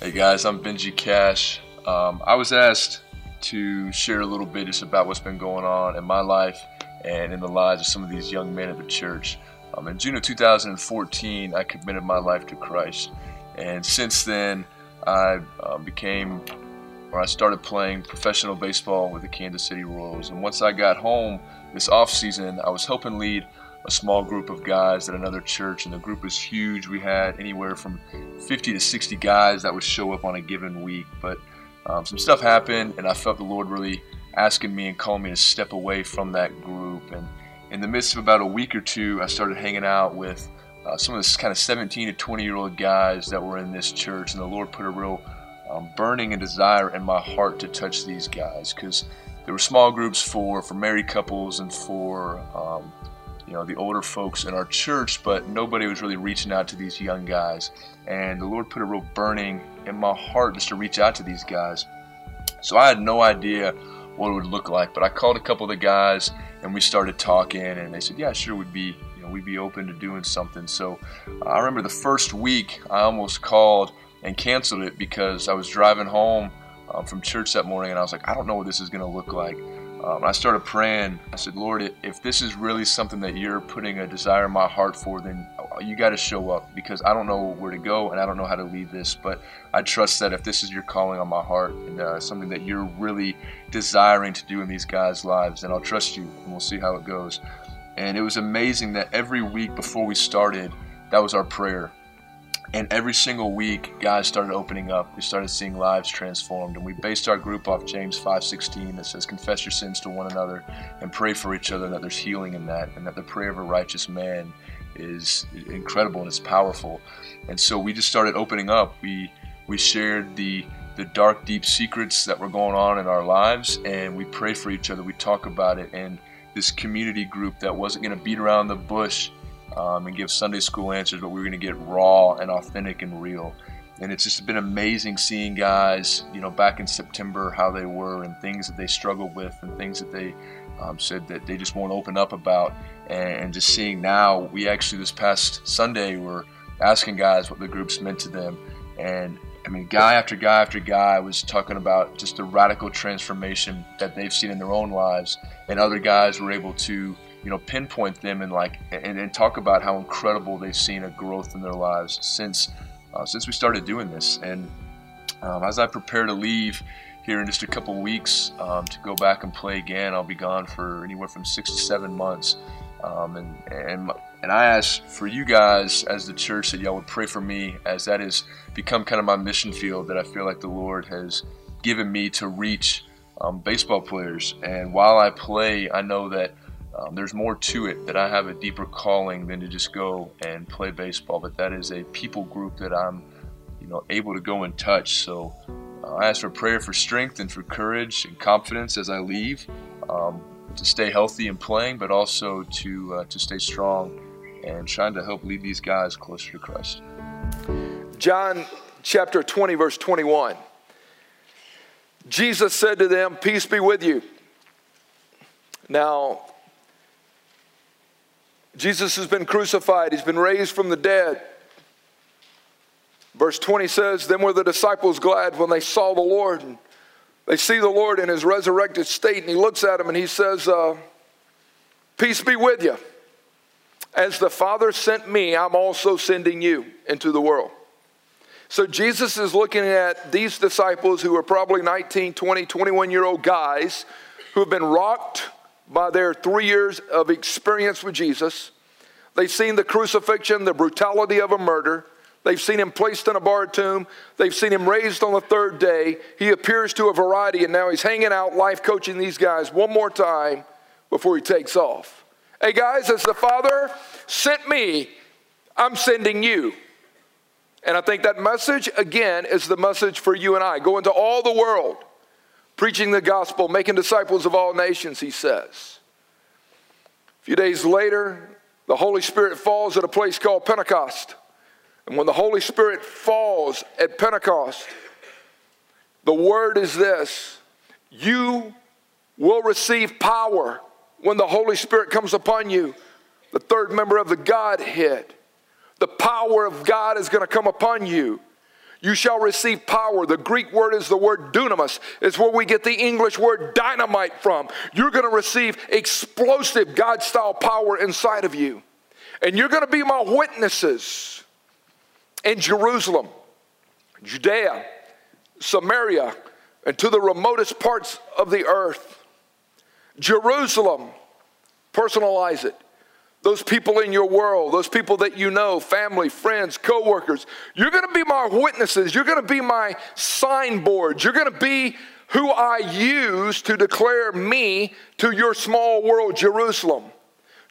Hey guys, I'm Benji Cash. Um, I was asked to share a little bit just about what's been going on in my life and in the lives of some of these young men at the church. Um, in June of 2014, I committed my life to Christ, and since then, I uh, became or I started playing professional baseball with the Kansas City Royals. And once I got home this off season, I was helping lead a small group of guys at another church, and the group was huge. We had anywhere from 50 to 60 guys that would show up on a given week. But um, some stuff happened, and I felt the Lord really asking me and calling me to step away from that group. And in the midst of about a week or two, I started hanging out with uh, some of this kind of 17 to 20 year old guys that were in this church, and the Lord put a real um, burning and desire in my heart to touch these guys because there were small groups for for married couples and for um, you know the older folks in our church, but nobody was really reaching out to these young guys. And the Lord put a real burning in my heart just to reach out to these guys. So I had no idea what it would look like, but I called a couple of the guys and we started talking, and they said, "Yeah, sure, we'd be you know we'd be open to doing something." So uh, I remember the first week I almost called and canceled it because I was driving home um, from church that morning and I was like, I don't know what this is going to look like. Um, I started praying. I said, Lord, if this is really something that you're putting a desire in my heart for, then you got to show up because I don't know where to go and I don't know how to lead this. But I trust that if this is your calling on my heart and uh, something that you're really desiring to do in these guys' lives, then I'll trust you and we'll see how it goes. And it was amazing that every week before we started, that was our prayer. And every single week, guys started opening up. We started seeing lives transformed, and we based our group off James 5:16 that says, "Confess your sins to one another and pray for each other, and that there's healing in that, and that the prayer of a righteous man is incredible and it's powerful." And so we just started opening up. We we shared the the dark, deep secrets that were going on in our lives, and we pray for each other. We talk about it, and this community group that wasn't going to beat around the bush um, and give Sunday school answers, but we are going to get raw and authentic and real. And it's just been amazing seeing guys, you know, back in September how they were and things that they struggled with and things that they um, said that they just won't open up about. And just seeing now, we actually this past Sunday were asking guys what the groups meant to them. And I mean, guy after guy after guy was talking about just the radical transformation that they've seen in their own lives. And other guys were able to you know, pinpoint them and like and, and talk about how incredible they've seen a growth in their lives since uh, since we started doing this. And um, as I prepare to leave here in just a couple weeks um, to go back and play again, I'll be gone for anywhere from six to seven months. Um, and and and I ask for you guys as the church that y'all would pray for me as that has become kind of my mission field that I feel like the Lord has given me to reach um, baseball players. And while I play, I know that um, there's more to it that I have a deeper calling than to just go and play baseball, but that is a people group that I'm, you know, able to go and touch. So uh, I ask for prayer for strength and for courage and confidence as I leave, um, to stay healthy and playing, but also to uh, to stay strong and trying to help lead these guys closer to Christ. John chapter 20, verse 21. Jesus said to them, Peace be with you. Now, Jesus has been crucified, he's been raised from the dead. Verse 20 says, Then were the disciples glad when they saw the Lord. And they see the Lord in his resurrected state, and he looks at them and he says, uh, Peace be with you. As the Father sent me, I'm also sending you into the world. So Jesus is looking at these disciples who are probably 19, 20, 21 year old guys who have been rocked by their three years of experience with Jesus. They've seen the crucifixion, the brutality of a murder. They've seen him placed in a bar tomb. They've seen him raised on the third day. He appears to a variety, and now he's hanging out, life coaching these guys one more time before he takes off. Hey, guys, as the Father sent me, I'm sending you. And I think that message, again, is the message for you and I. Go into all the world preaching the gospel, making disciples of all nations, he says. A few days later, the Holy Spirit falls at a place called Pentecost. And when the Holy Spirit falls at Pentecost, the word is this you will receive power when the Holy Spirit comes upon you, the third member of the Godhead. The power of God is going to come upon you. You shall receive power. The Greek word is the word dunamis. It's where we get the English word dynamite from. You're going to receive explosive God style power inside of you. And you're going to be my witnesses in Jerusalem, Judea, Samaria, and to the remotest parts of the earth. Jerusalem, personalize it those people in your world, those people that you know, family, friends, coworkers. You're going to be my witnesses. You're going to be my signboards. You're going to be who I use to declare me to your small world, Jerusalem,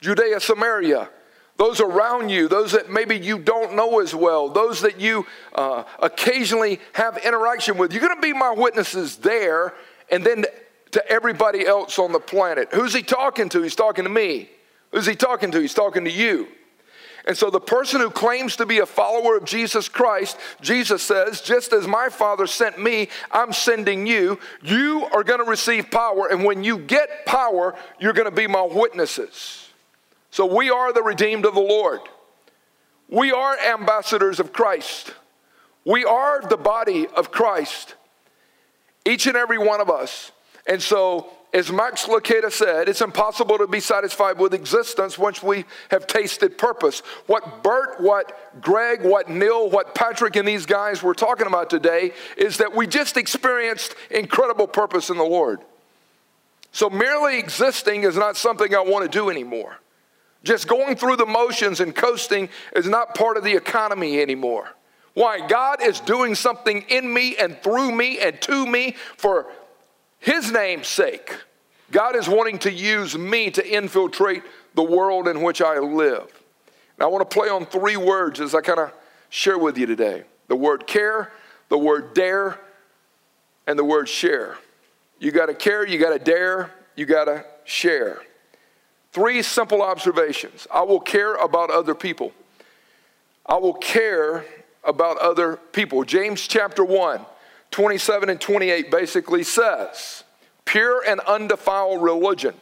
Judea, Samaria. Those around you, those that maybe you don't know as well, those that you uh, occasionally have interaction with. You're to be my witnesses there and then to everybody else on the planet. Who's he talking to? He's talking to me. Who's he talking to? He's talking to you. And so, the person who claims to be a follower of Jesus Christ, Jesus says, just as my Father sent me, I'm sending you. You are going to receive power. And when you get power, you're going to be my witnesses. So, we are the redeemed of the Lord. We are ambassadors of Christ. We are the body of Christ, each and every one of us. And so, as Max Lucado said, it's impossible to be satisfied with existence once we have tasted purpose. What Bert, what Greg, what Neil, what Patrick, and these guys were talking about today is that we just experienced incredible purpose in the Lord. So merely existing is not something I want to do anymore. Just going through the motions and coasting is not part of the economy anymore. Why? God is doing something in me and through me and to me for his name's sake, God is wanting to use me to infiltrate the world in which I live. Now, I want to play on three words as I kind of share with you today the word care, the word dare, and the word share. You got to care, you got to dare, you got to share. Three simple observations. I will care about other people. I will care about other people. James chapter 1 27 and 28 basically says pure and undefiled religion,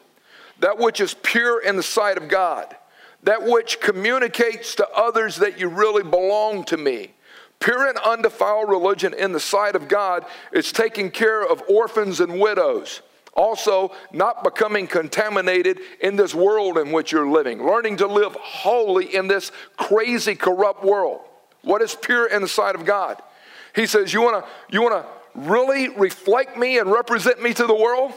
that which is pure in the sight of God, that which communicates to others that you really belong to me. Pure and undefiled religion in the sight of God is taking care of orphans and widows. Also, not becoming contaminated in this world in which you're living, learning to live holy in this crazy, corrupt world. What is pure in the sight of God? He says, You wanna, you wanna really reflect me and represent me to the world?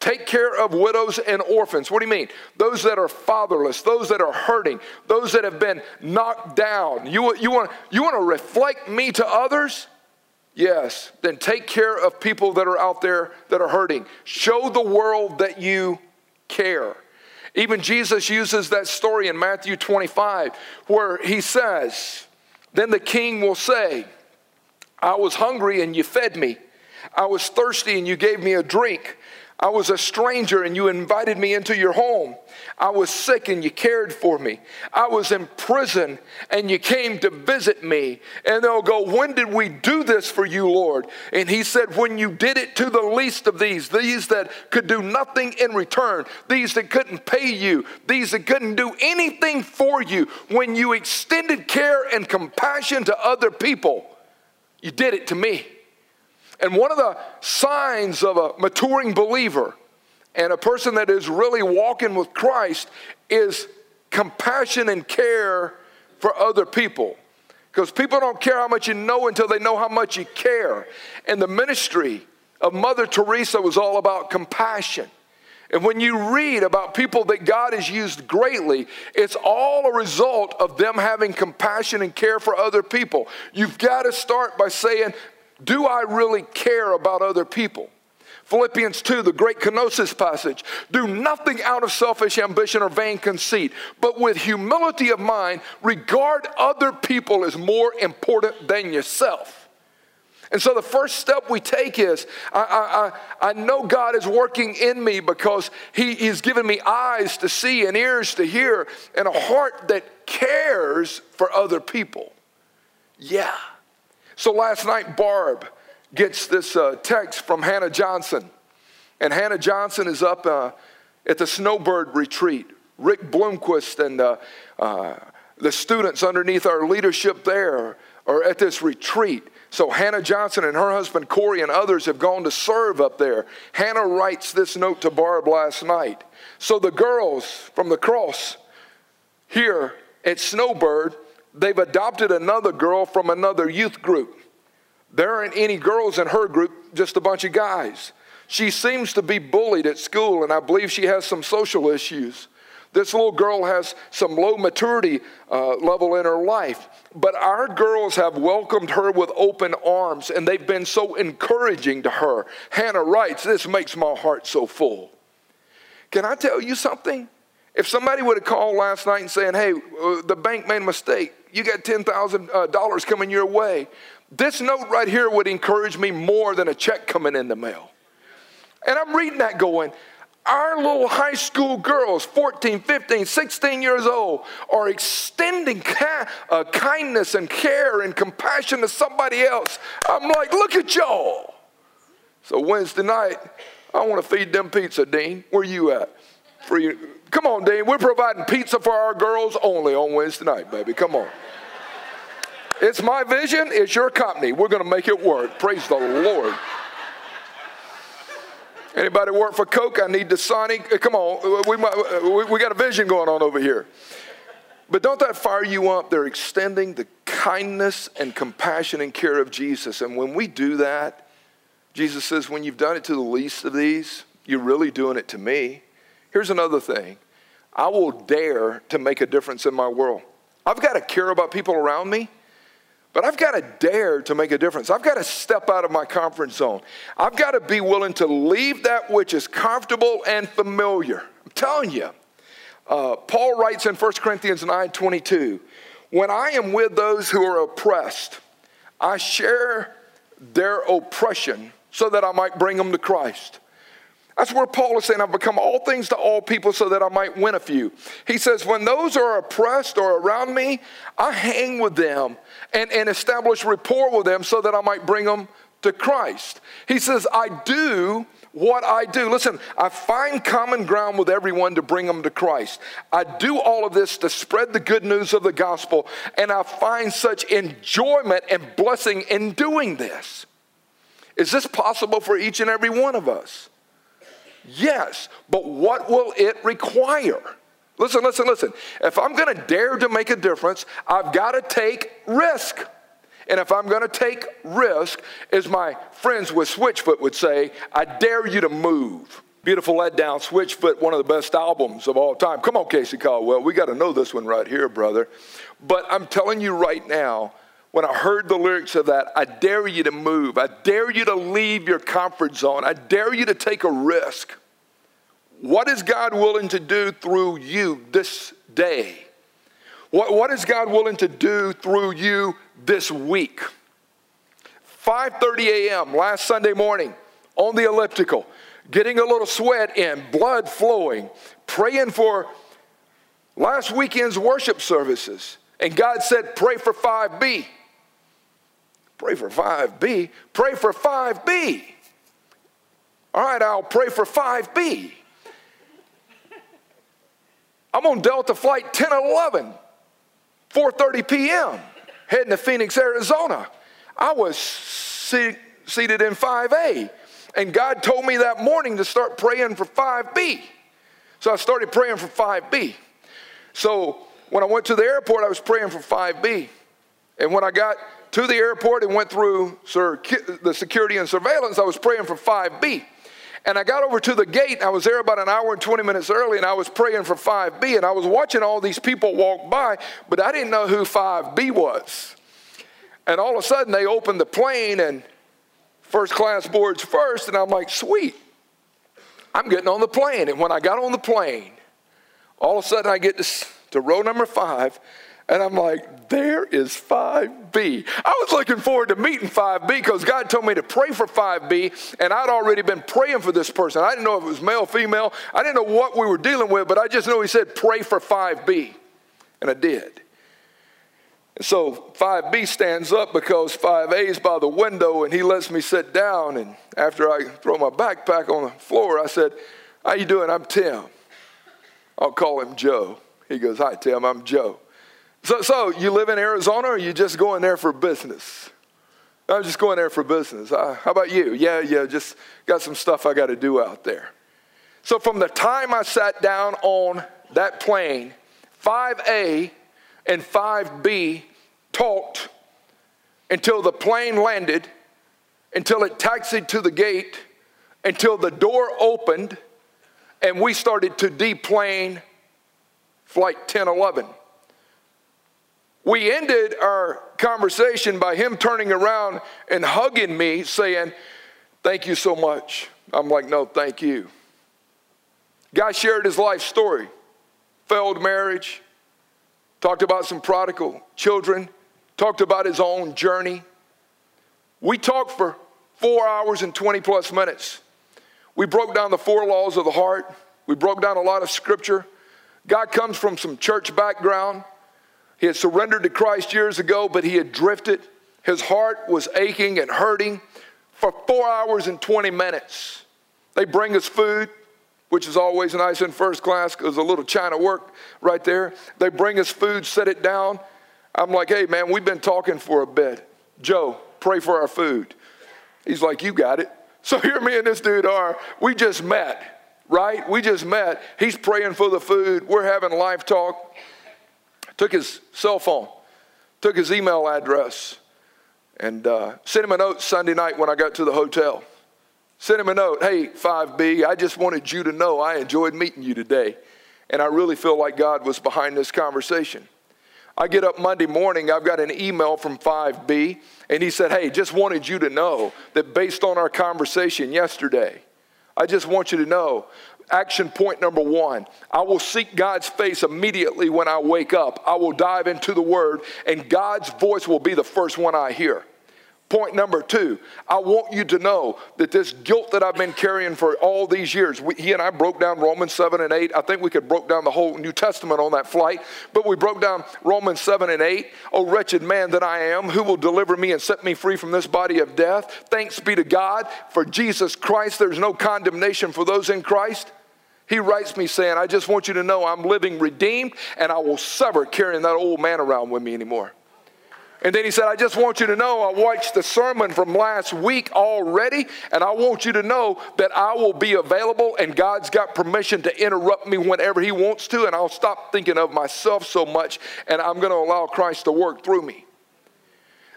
Take care of widows and orphans. What do you mean? Those that are fatherless, those that are hurting, those that have been knocked down. You, you, want, you want to reflect me to others? Yes. Then take care of people that are out there that are hurting. Show the world that you care. Even Jesus uses that story in Matthew 25 where he says, Then the king will say, I was hungry and you fed me. I was thirsty and you gave me a drink. I was a stranger and you invited me into your home. I was sick and you cared for me. I was in prison and you came to visit me. And they'll go, When did we do this for you, Lord? And he said, When you did it to the least of these, these that could do nothing in return, these that couldn't pay you, these that couldn't do anything for you, when you extended care and compassion to other people you did it to me. And one of the signs of a maturing believer and a person that is really walking with Christ is compassion and care for other people. Because people don't care how much you know until they know how much you care. And the ministry of Mother Teresa was all about compassion. And when you read about people that God has used greatly, it's all a result of them having compassion and care for other people. You've got to start by saying, Do I really care about other people? Philippians 2, the great kenosis passage. Do nothing out of selfish ambition or vain conceit, but with humility of mind, regard other people as more important than yourself. And so the first step we take is I, I, I know God is working in me because he, He's given me eyes to see and ears to hear and a heart that cares for other people. Yeah. So last night, Barb gets this uh, text from Hannah Johnson. And Hannah Johnson is up uh, at the Snowbird Retreat. Rick Bloomquist and uh, uh the students underneath our leadership there are at this retreat. So Hannah Johnson and her husband Corey and others have gone to serve up there. Hannah writes this note to Barb last night. So the girls from the cross here at Snowbird, they've adopted another girl from another youth group. There aren't any girls in her group, just a bunch of guys. She seems to be bullied at school, and I believe she has some social issues. This little girl has some low maturity uh, level in her life. But our girls have welcomed her with open arms, and they've been so encouraging to her. Hannah writes, This makes my heart so full. Can I tell you something? If somebody would have called last night and saying, Hey, uh, the bank made a mistake, you got $10,000 uh, coming your way, this note right here would encourage me more than a check coming in the mail. And I'm reading that going, our little high school girls, 14, 15, 16 years old, are extending ca- uh, kindness and care and compassion to somebody else. I'm like, look at y'all. So Wednesday night, I want to feed them pizza, Dean. Where you at? For you. Come on, Dean. We're providing pizza for our girls only on Wednesday night, baby. Come on. It's my vision. It's your company. We're going to make it work. Praise the Lord. Anybody work for Coke? I need the Sonic. Uh, come on, we, we, we got a vision going on over here. But don't that fire you up? They're extending the kindness and compassion and care of Jesus. And when we do that, Jesus says, when you've done it to the least of these, you're really doing it to me. Here's another thing I will dare to make a difference in my world. I've got to care about people around me. But I've got to dare to make a difference. I've got to step out of my comfort zone. I've got to be willing to leave that which is comfortable and familiar. I'm telling you. Uh, Paul writes in 1 Corinthians 9 22, when I am with those who are oppressed, I share their oppression so that I might bring them to Christ. That's where Paul is saying, I've become all things to all people so that I might win a few. He says, when those are oppressed or around me, I hang with them and, and establish rapport with them so that I might bring them to Christ. He says, I do what I do. Listen, I find common ground with everyone to bring them to Christ. I do all of this to spread the good news of the gospel, and I find such enjoyment and blessing in doing this. Is this possible for each and every one of us? Yes, but what will it require? Listen, listen, listen. If I'm going to dare to make a difference, I've got to take risk. And if I'm going to take risk, as my friends with Switchfoot would say, I dare you to move. Beautiful Let Down, Switchfoot, one of the best albums of all time. Come on, Casey Caldwell, we got to know this one right here, brother. But I'm telling you right now, when I heard the lyrics of that, I dare you to move. I dare you to leave your comfort zone. I dare you to take a risk. What is God willing to do through you this day? What, what is God willing to do through you this week? 5:30 a.m. last Sunday morning on the elliptical, getting a little sweat in, blood flowing, praying for last weekend's worship services. And God said, pray for 5B. Pray for 5B. Pray for 5B. All right, I'll pray for 5B. I'm on Delta flight 1011, 4:30 p.m., heading to Phoenix, Arizona. I was seated in 5A, and God told me that morning to start praying for 5B. So I started praying for 5B. So when I went to the airport, I was praying for 5B. And when I got to the airport and went through the security and surveillance, I was praying for 5B. And I got over to the gate. I was there about an hour and 20 minutes early, and I was praying for 5B. And I was watching all these people walk by, but I didn't know who 5B was. And all of a sudden, they opened the plane, and first class boards first. And I'm like, sweet, I'm getting on the plane. And when I got on the plane, all of a sudden, I get to, to row number five, and I'm like, there is 5B. I was looking forward to meeting 5B because God told me to pray for 5B, and I'd already been praying for this person. I didn't know if it was male, female. I didn't know what we were dealing with, but I just know He said, pray for 5B. And I did. And so 5B stands up because 5A is by the window, and he lets me sit down. And after I throw my backpack on the floor, I said, How you doing? I'm Tim. I'll call him Joe. He goes, Hi, Tim, I'm Joe. So, so you live in Arizona or you just going there for business? I'm just going there for business. Uh, how about you? Yeah, yeah, just got some stuff I got to do out there. So from the time I sat down on that plane, 5A and 5B talked until the plane landed, until it taxied to the gate, until the door opened, and we started to deplane flight 1011. We ended our conversation by him turning around and hugging me, saying, Thank you so much. I'm like, No, thank you. Guy shared his life story failed marriage, talked about some prodigal children, talked about his own journey. We talked for four hours and 20 plus minutes. We broke down the four laws of the heart. We broke down a lot of scripture. Guy comes from some church background. He had surrendered to Christ years ago, but he had drifted. His heart was aching and hurting for four hours and 20 minutes. They bring us food, which is always nice in first class because a little China work right there. They bring us food, set it down. I'm like, hey, man, we've been talking for a bit. Joe, pray for our food. He's like, you got it. So here me and this dude are. We just met, right? We just met. He's praying for the food. We're having life talk took his cell phone, took his email address, and uh, sent him a note Sunday night when I got to the hotel. Sent him a note, hey, 5B, I just wanted you to know I enjoyed meeting you today. And I really feel like God was behind this conversation. I get up Monday morning, I've got an email from 5B, and he said, Hey, just wanted you to know that based on our conversation yesterday, I just want you to know Action point number one I will seek God's face immediately when I wake up. I will dive into the Word, and God's voice will be the first one I hear. Point number two, I want you to know that this guilt that I've been carrying for all these years, we, he and I broke down Romans 7 and 8. I think we could broke down the whole New Testament on that flight, but we broke down Romans 7 and 8. Oh, wretched man that I am, who will deliver me and set me free from this body of death? Thanks be to God for Jesus Christ. There's no condemnation for those in Christ. He writes me saying, I just want you to know I'm living redeemed and I will sever carrying that old man around with me anymore. And then he said, I just want you to know I watched the sermon from last week already, and I want you to know that I will be available, and God's got permission to interrupt me whenever He wants to, and I'll stop thinking of myself so much, and I'm going to allow Christ to work through me.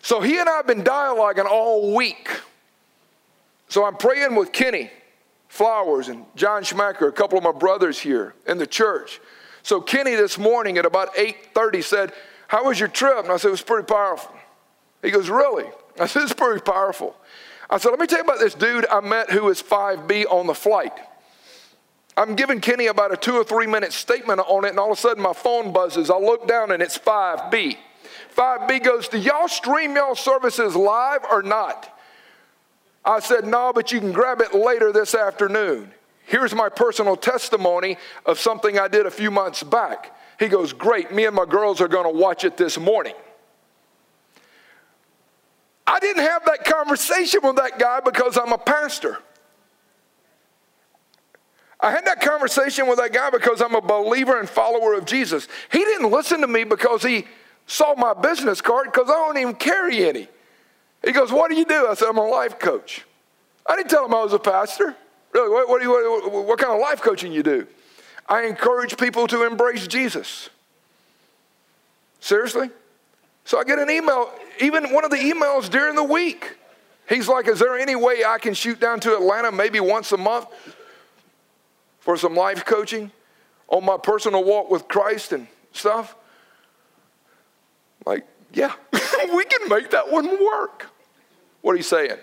So he and I have been dialoguing all week. So I'm praying with Kenny. Flowers and John Schmacker, a couple of my brothers here in the church. So Kenny this morning at about 8:30 said, "How was your trip?" And I said, "It was pretty powerful." He goes, "Really?" I said, "It's pretty powerful." I said, "Let me tell you about this dude I met who is 5B on the flight." I'm giving Kenny about a two or three minute statement on it, and all of a sudden my phone buzzes. I look down and it's 5B. 5B goes, Do y'all stream y'all services live or not? I said, No, but you can grab it later this afternoon. Here's my personal testimony of something I did a few months back. He goes, Great, me and my girls are going to watch it this morning. I didn't have that conversation with that guy because I'm a pastor. I had that conversation with that guy because I'm a believer and follower of Jesus. He didn't listen to me because he saw my business card because I don't even carry any. He goes, What do you do? I said, I'm a life coach. I didn't tell him I was a pastor. Really, what, what, you, what, what kind of life coaching you do? I encourage people to embrace Jesus. Seriously? So I get an email, even one of the emails during the week. He's like, Is there any way I can shoot down to Atlanta maybe once a month for some life coaching on my personal walk with Christ and stuff? Like, yeah, we can make that one work. What are you saying?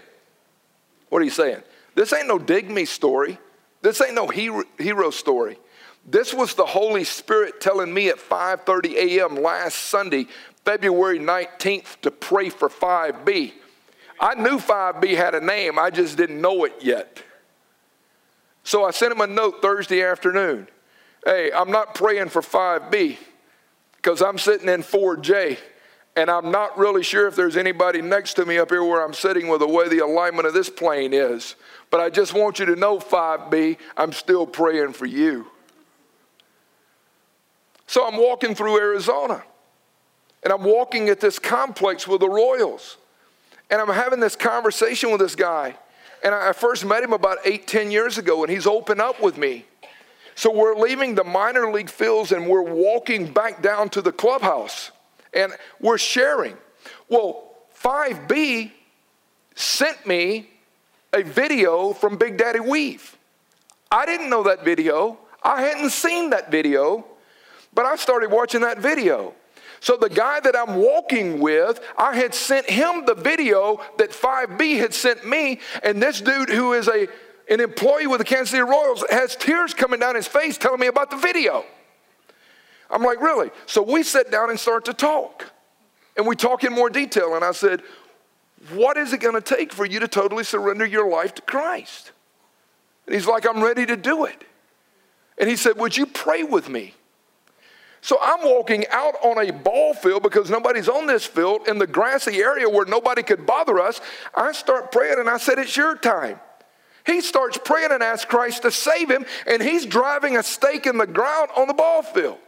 What are you saying? This ain't no dig me story. This ain't no hero, hero story. This was the Holy Spirit telling me at 5:30 a.m. last Sunday, February 19th, to pray for 5B. I knew 5B had a name, I just didn't know it yet. So I sent him a note Thursday afternoon. Hey, I'm not praying for 5B because I'm sitting in 4J and I'm not really sure if there's anybody next to me up here where I'm sitting with the way the alignment of this plane is. But I just want you to know, 5B, I'm still praying for you. So I'm walking through Arizona. And I'm walking at this complex with the Royals. And I'm having this conversation with this guy. And I first met him about eight, ten years ago, and he's opened up with me. So we're leaving the minor league fields and we're walking back down to the clubhouse and we're sharing. Well, 5B sent me a video from Big Daddy Weave. I didn't know that video. I hadn't seen that video, but I started watching that video. So the guy that I'm walking with, I had sent him the video that 5B had sent me, and this dude who is a an employee with the Kansas City Royals has tears coming down his face telling me about the video. I'm like, really? So we sit down and start to talk. And we talk in more detail. And I said, what is it going to take for you to totally surrender your life to Christ? And he's like, I'm ready to do it. And he said, Would you pray with me? So I'm walking out on a ball field because nobody's on this field in the grassy area where nobody could bother us. I start praying and I said, It's your time. He starts praying and asks Christ to save him, and he's driving a stake in the ground on the ball field.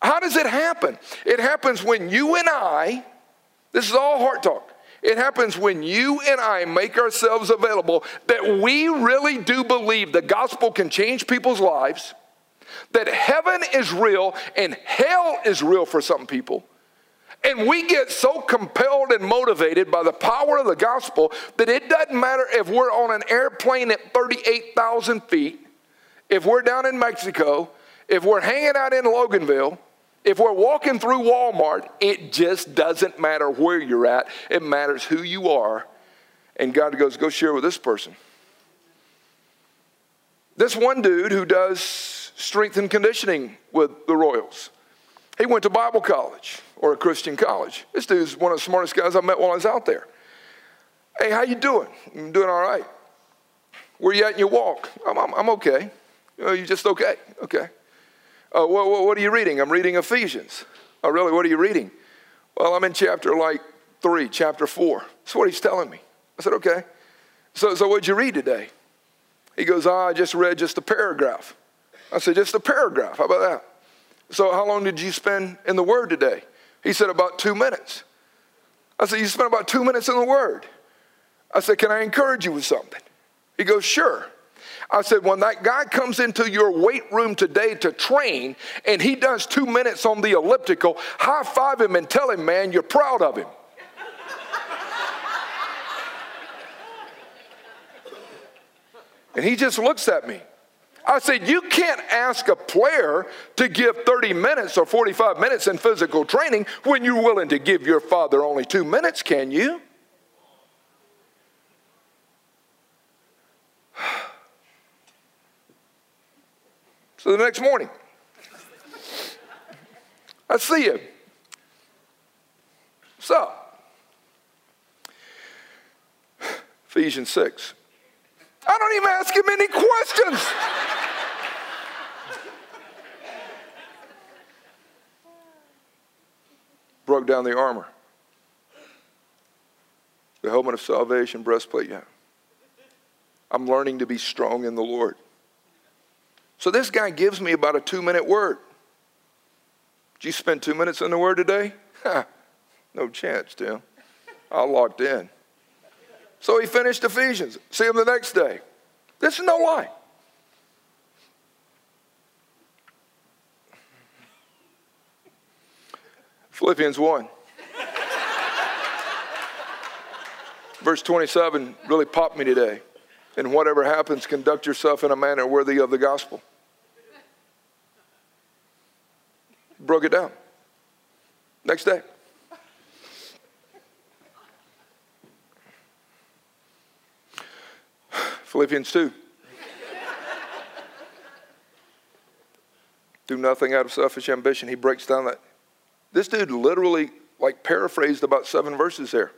How does it happen? It happens when you and I, this is all heart talk. It happens when you and I make ourselves available that we really do believe the gospel can change people's lives, that heaven is real and hell is real for some people. And we get so compelled and motivated by the power of the gospel that it doesn't matter if we're on an airplane at 38,000 feet, if we're down in Mexico, if we're hanging out in Loganville, if we're walking through Walmart, it just doesn't matter where you're at. It matters who you are. And God goes, go share with this person. This one dude who does strength and conditioning with the Royals, he went to Bible college or a Christian college. This dude's one of the smartest guys I met while I was out there. Hey, how you doing? I'm doing all right. Where you at in your walk? I'm, I'm, I'm okay. You just okay? Okay. Uh, what, what, what are you reading? I'm reading Ephesians. Oh, really? What are you reading? Well, I'm in chapter like three, chapter four. That's what he's telling me. I said, okay. So, so what'd you read today? He goes, oh, I just read just a paragraph. I said, just a paragraph. How about that? So, how long did you spend in the Word today? He said, About two minutes. I said, You spent about two minutes in the Word. I said, Can I encourage you with something? He goes, Sure. I said, When that guy comes into your weight room today to train and he does two minutes on the elliptical, high five him and tell him, man, you're proud of him. and he just looks at me. I said, You can't ask a player to give 30 minutes or 45 minutes in physical training when you're willing to give your father only two minutes, can you? So the next morning, I see him. So, Ephesians 6. I don't even ask him any questions. broke down the armor. The helmet of salvation, breastplate, yeah. I'm learning to be strong in the Lord. So this guy gives me about a two minute word. Did you spend two minutes in the word today? no chance, Tim. I locked in. So he finished Ephesians. See him the next day. This is no lie. Philippians 1. Verse 27 really popped me today. And whatever happens, conduct yourself in a manner worthy of the gospel. Broke it down. Next day. Philippians 2. Do nothing out of selfish ambition. He breaks down that this dude literally like paraphrased about seven verses there.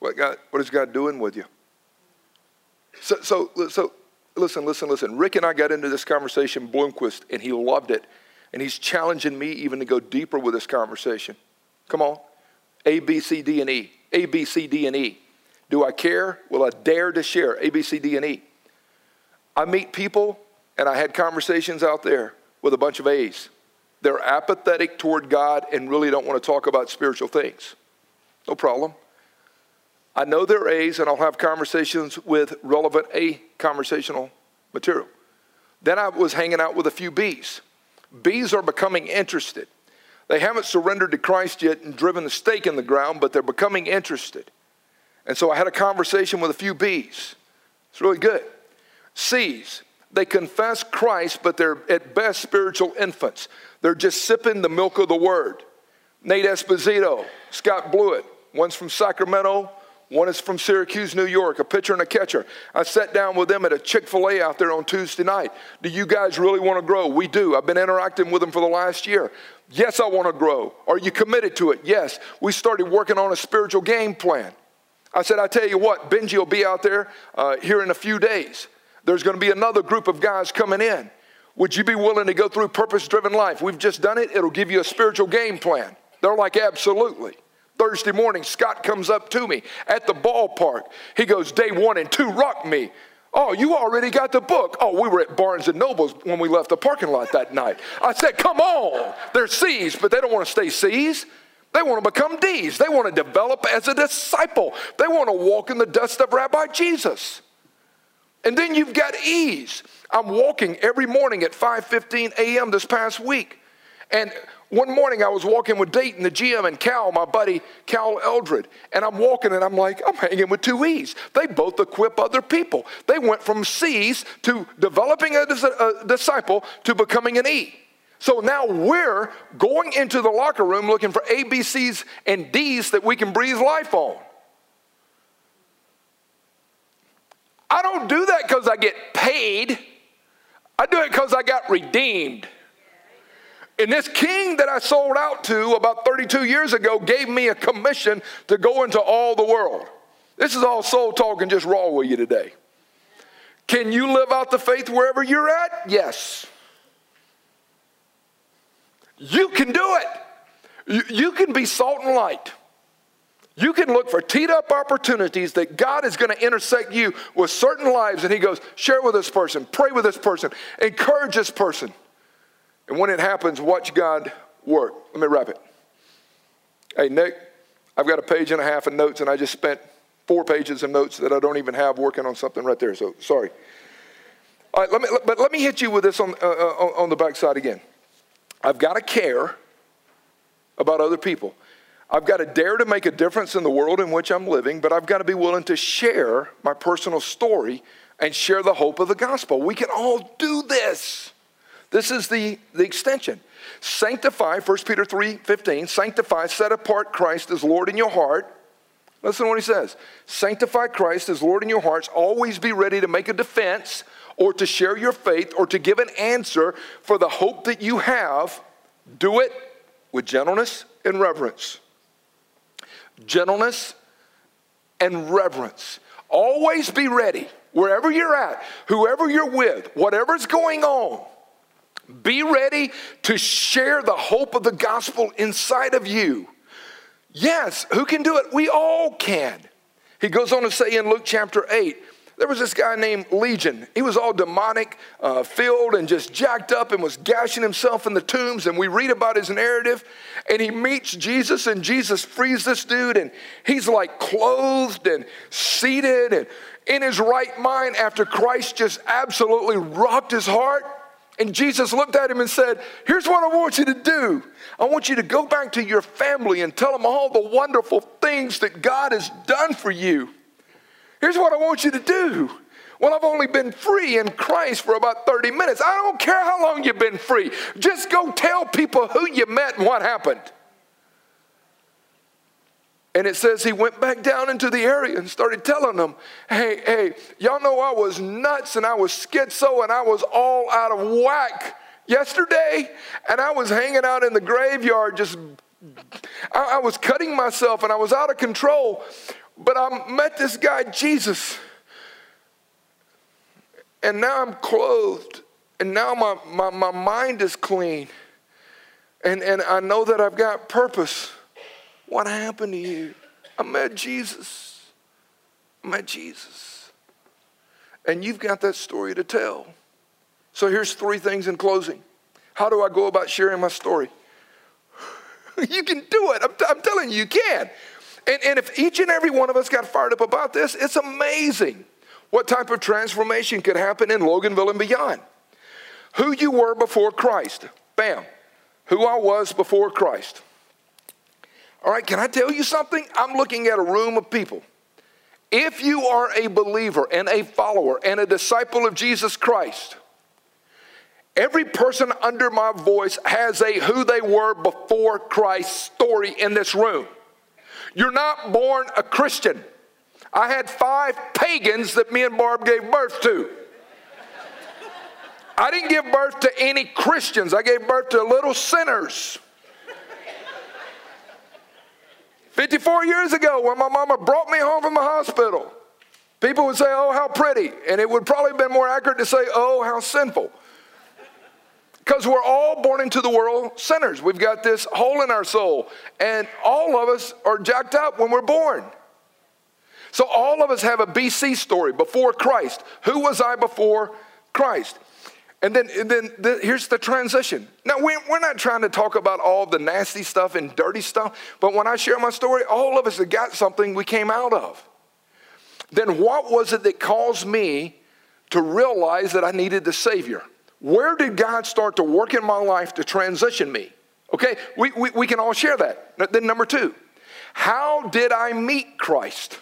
What God, what is God doing with you? So, so, so listen, listen, listen. Rick and I got into this conversation, Bloomquist, and he loved it. And he's challenging me even to go deeper with this conversation. Come on. A, B, C, D, and E. A, B, C, D, and E. Do I care? Will I dare to share? A, B, C, D, and E. I meet people, and I had conversations out there with a bunch of A's. they're apathetic toward God and really don't want to talk about spiritual things. No problem. I know they're A's and I'll have conversations with relevant A conversational material. Then I was hanging out with a few B's. B's are becoming interested. They haven't surrendered to Christ yet and driven the stake in the ground, but they're becoming interested. And so I had a conversation with a few B's. It's really good. C's, they confess Christ, but they're at best spiritual infants. They're just sipping the milk of the word. Nate Esposito, Scott Blewett, one's from Sacramento, one is from Syracuse, New York, a pitcher and a catcher. I sat down with them at a Chick fil A out there on Tuesday night. Do you guys really want to grow? We do. I've been interacting with them for the last year. Yes, I want to grow. Are you committed to it? Yes. We started working on a spiritual game plan. I said, I tell you what, Benji will be out there uh, here in a few days. There's going to be another group of guys coming in. Would you be willing to go through purpose driven life? We've just done it. It'll give you a spiritual game plan. They're like, absolutely. Thursday morning, Scott comes up to me at the ballpark. He goes, Day one and two, rock me. Oh, you already got the book. Oh, we were at Barnes and Nobles when we left the parking lot that night. I said, Come on. They're C's, but they don't want to stay C's. They want to become D's. They want to develop as a disciple. They want to walk in the dust of Rabbi Jesus. And then you've got E's. I'm walking every morning at 5:15 a.m. this past week. And one morning I was walking with Dayton, the GM, and Cal, my buddy Cal Eldred, and I'm walking and I'm like, I'm hanging with two E's. They both equip other people. They went from C's to developing a, a disciple to becoming an E. So now we're going into the locker room looking for A, B, C's, and D's that we can breathe life on. I don't do that because I get paid. I do it because I got redeemed. And this king that I sold out to about 32 years ago gave me a commission to go into all the world. This is all soul talking, just raw with you today. Can you live out the faith wherever you're at? Yes. You can do it. You, you can be salt and light. You can look for teed up opportunities that God is going to intersect you with certain lives, and He goes, share with this person, pray with this person, encourage this person. And when it happens, watch God work. Let me wrap it. Hey, Nick, I've got a page and a half of notes, and I just spent four pages of notes that I don't even have working on something right there. So sorry. All right, let me, but let me hit you with this on, uh, uh on the backside again. I've got to care about other people. I've got to dare to make a difference in the world in which I'm living, but I've got to be willing to share my personal story and share the hope of the gospel. We can all do this. This is the, the extension. Sanctify, 1 Peter 3 15, sanctify, set apart Christ as Lord in your heart. Listen to what he says. Sanctify Christ as Lord in your hearts. Always be ready to make a defense or to share your faith or to give an answer for the hope that you have. Do it with gentleness and reverence. Gentleness and reverence. Always be ready, wherever you're at, whoever you're with, whatever's going on be ready to share the hope of the gospel inside of you. Yes, who can do it? We all can. He goes on to say in Luke chapter 8, there was this guy named Legion. He was all demonic, uh, filled, and just jacked up and was gashing himself in the tombs. And we read about his narrative. And he meets Jesus, and Jesus frees this dude. And he's like clothed and seated and in his right mind after Christ just absolutely rocked his heart. And Jesus looked at him and said, Here's what I want you to do. I want you to go back to your family and tell them all the wonderful things that God has done for you. Here's what I want you to do. Well, I've only been free in Christ for about 30 minutes. I don't care how long you've been free. Just go tell people who you met and what happened. And it says he went back down into the area and started telling them, hey, hey, y'all know I was nuts and I was schizo and I was all out of whack yesterday. And I was hanging out in the graveyard just, I, I was cutting myself and I was out of control. But I met this guy, Jesus. And now I'm clothed. And now my, my, my mind is clean. And, and I know that I've got purpose. What happened to you? I met Jesus. I met Jesus. And you've got that story to tell. So here's three things in closing. How do I go about sharing my story? you can do it. I'm, t- I'm, telling you, you can. And, and if each and every one of us got fired up about this, it's amazing what type of transformation could happen in Loganville and beyond. Who you were before Christ. Bam. Who I was before Christ. All right, can I tell you something? I'm looking at a room of people. If you are a believer and a follower and a disciple of Jesus Christ, every person under my voice has a who they were before Christ story in this room. You're not born a Christian. I had five pagans that me and Barb gave birth to. I didn't give birth to any Christians, I gave birth to little sinners. 54 years ago, when my mama brought me home from the hospital, people would say, Oh, how pretty. And it would probably have been more accurate to say, Oh, how sinful. Because we're all born into the world sinners. We've got this hole in our soul. And all of us are jacked up when we're born. So all of us have a BC story before Christ. Who was I before Christ? And then, and then the, here's the transition. Now, we're, we're not trying to talk about all the nasty stuff and dirty stuff, but when I share my story, all of us have got something we came out of. Then, what was it that caused me to realize that I needed the Savior? Where did God start to work in my life to transition me? Okay, we, we, we can all share that. Then, number two, how did I meet Christ?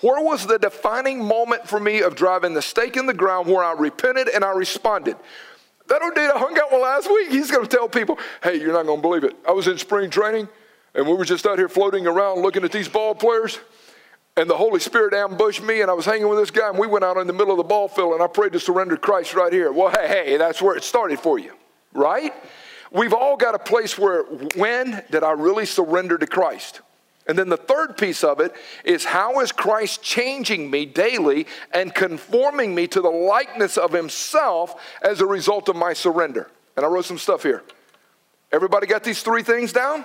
Where was the defining moment for me of driving the stake in the ground where I repented and I responded? That old dude I hung out with last week, he's going to tell people, hey, you're not going to believe it. I was in spring training and we were just out here floating around looking at these ball players. And the Holy Spirit ambushed me, and I was hanging with this guy, and we went out in the middle of the ball field, and I prayed to surrender Christ right here. Well, hey, hey, that's where it started for you, right? We've all got a place where, when did I really surrender to Christ? And then the third piece of it is how is Christ changing me daily and conforming me to the likeness of himself as a result of my surrender? And I wrote some stuff here. Everybody got these three things down?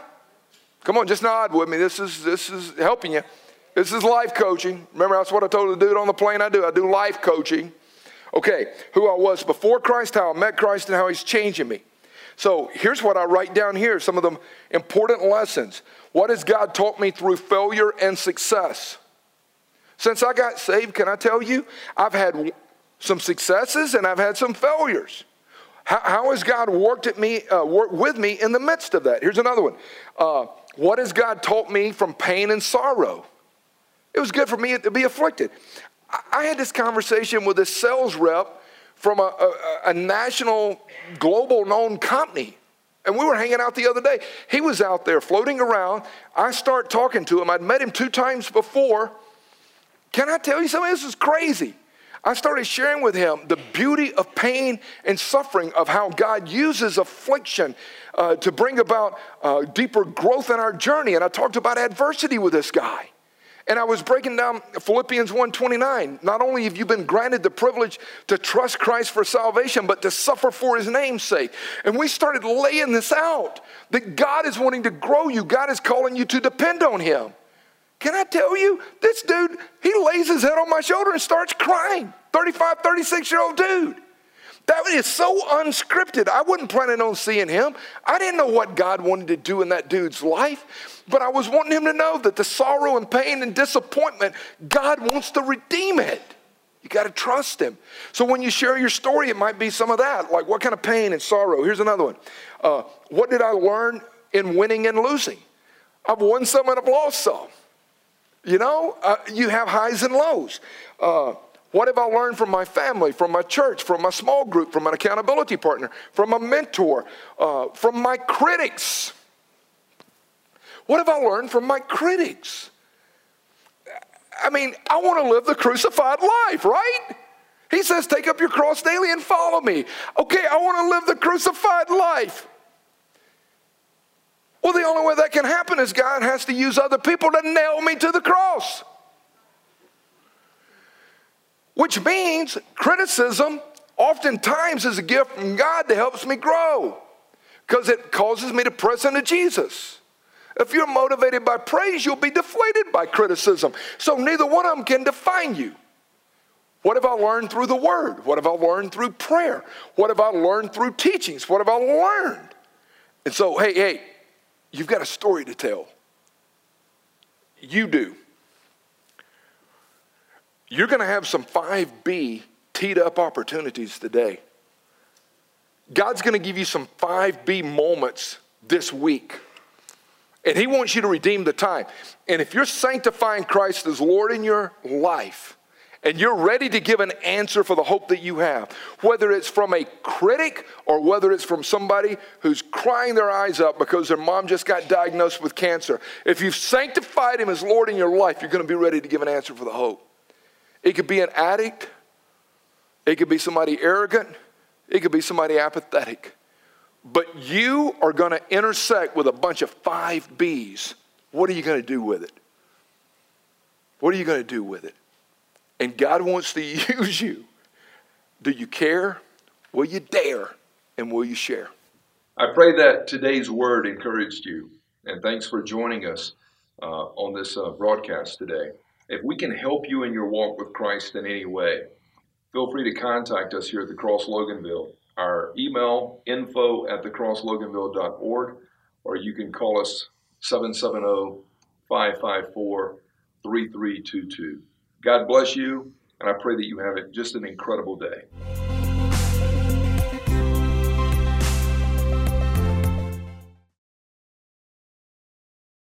Come on, just nod with me. This is this is helping you. This is life coaching. Remember, that's what I told the dude on the plane I do. I do life coaching. Okay, who I was before Christ, how I met Christ, and how he's changing me. So here's what I write down here some of the important lessons. What has God taught me through failure and success? Since I got saved, can I tell you, I've had some successes and I've had some failures. How, how has God worked at me, uh, worked with me in the midst of that? Here's another one. Uh, what has God taught me from pain and sorrow? It was good for me to be afflicted. I, had this conversation with a sales rep from a, a, a national, global known company. And we were hanging out the other day. He was out there floating around. I start talking to him. I'd met him two times before. Can I tell you something? This is crazy. I started sharing with him the beauty of pain and suffering, of how God uses affliction uh, to bring about uh, deeper growth in our journey. And I talked about adversity with this guy. And I was breaking down Philippians 1:29. Not only have you been granted the privilege to trust Christ for salvation, but to suffer for his name's sake. And we started laying this out that God is wanting to grow you. God is calling you to depend on him. Can I tell you, this dude, he lays his head on my shoulder and starts crying. 35, 36 year old dude. That is so unscripted. I wasn't planning on seeing him. I didn't know what God wanted to do in that dude's life, but I was wanting him to know that the sorrow and pain and disappointment, God wants to redeem it. You got to trust him. So when you share your story, it might be some of that. Like what kind of pain and sorrow? Here's another one. Uh, what did I learn in winning and losing? I've won some and I've lost some. You know, uh, you have highs and lows. Uh, what have I learned from my family, from my church, from my small group, from an accountability partner, from a mentor, uh, from my critics? What have I learned from my critics? I mean, I want to live the crucified life, right? He says, Take up your cross daily and follow me. Okay, I want to live the crucified life. Well, the only way that can happen is God has to use other people to nail me to the cross which means criticism oftentimes is a gift from God that helps me grow because it causes me to press into Jesus. If you're motivated by praise, you'll be deflated by criticism. So neither one of them can define you. What have I learned through the Word? What have I learned through prayer? What have I learned through teachings? What have I learned? And so, hey, hey, you've got a story to tell. You do. You're going to have some 5B teed up opportunities today. God's going to give you some 5B moments this week. And He wants you to redeem the time. And if you're sanctifying Christ as Lord in your life, and you're ready to give an answer for the hope that you have, whether it's from a critic or whether it's from somebody who's crying their eyes up because their mom just got diagnosed with cancer, if you've sanctified Him as Lord in your life, you're going to be ready to give an answer for the hope. It could be an addict, it could be somebody arrogant, it could be somebody apathetic. But you are going to intersect with a bunch of five B's. What are you going to do with it? What are you going to do with it? And God wants to use you. Do you care? Will you dare? And will you share? I pray that today's word encouraged you. And thanks for joining us uh, on this uh, broadcast today. If we can help you in your walk with Christ in any way, feel free to contact us here at the Cross Loganville. Our email, info at thecrossloganville.org, or you can call us 770 554 3322. God bless you, and I pray that you have just an incredible day.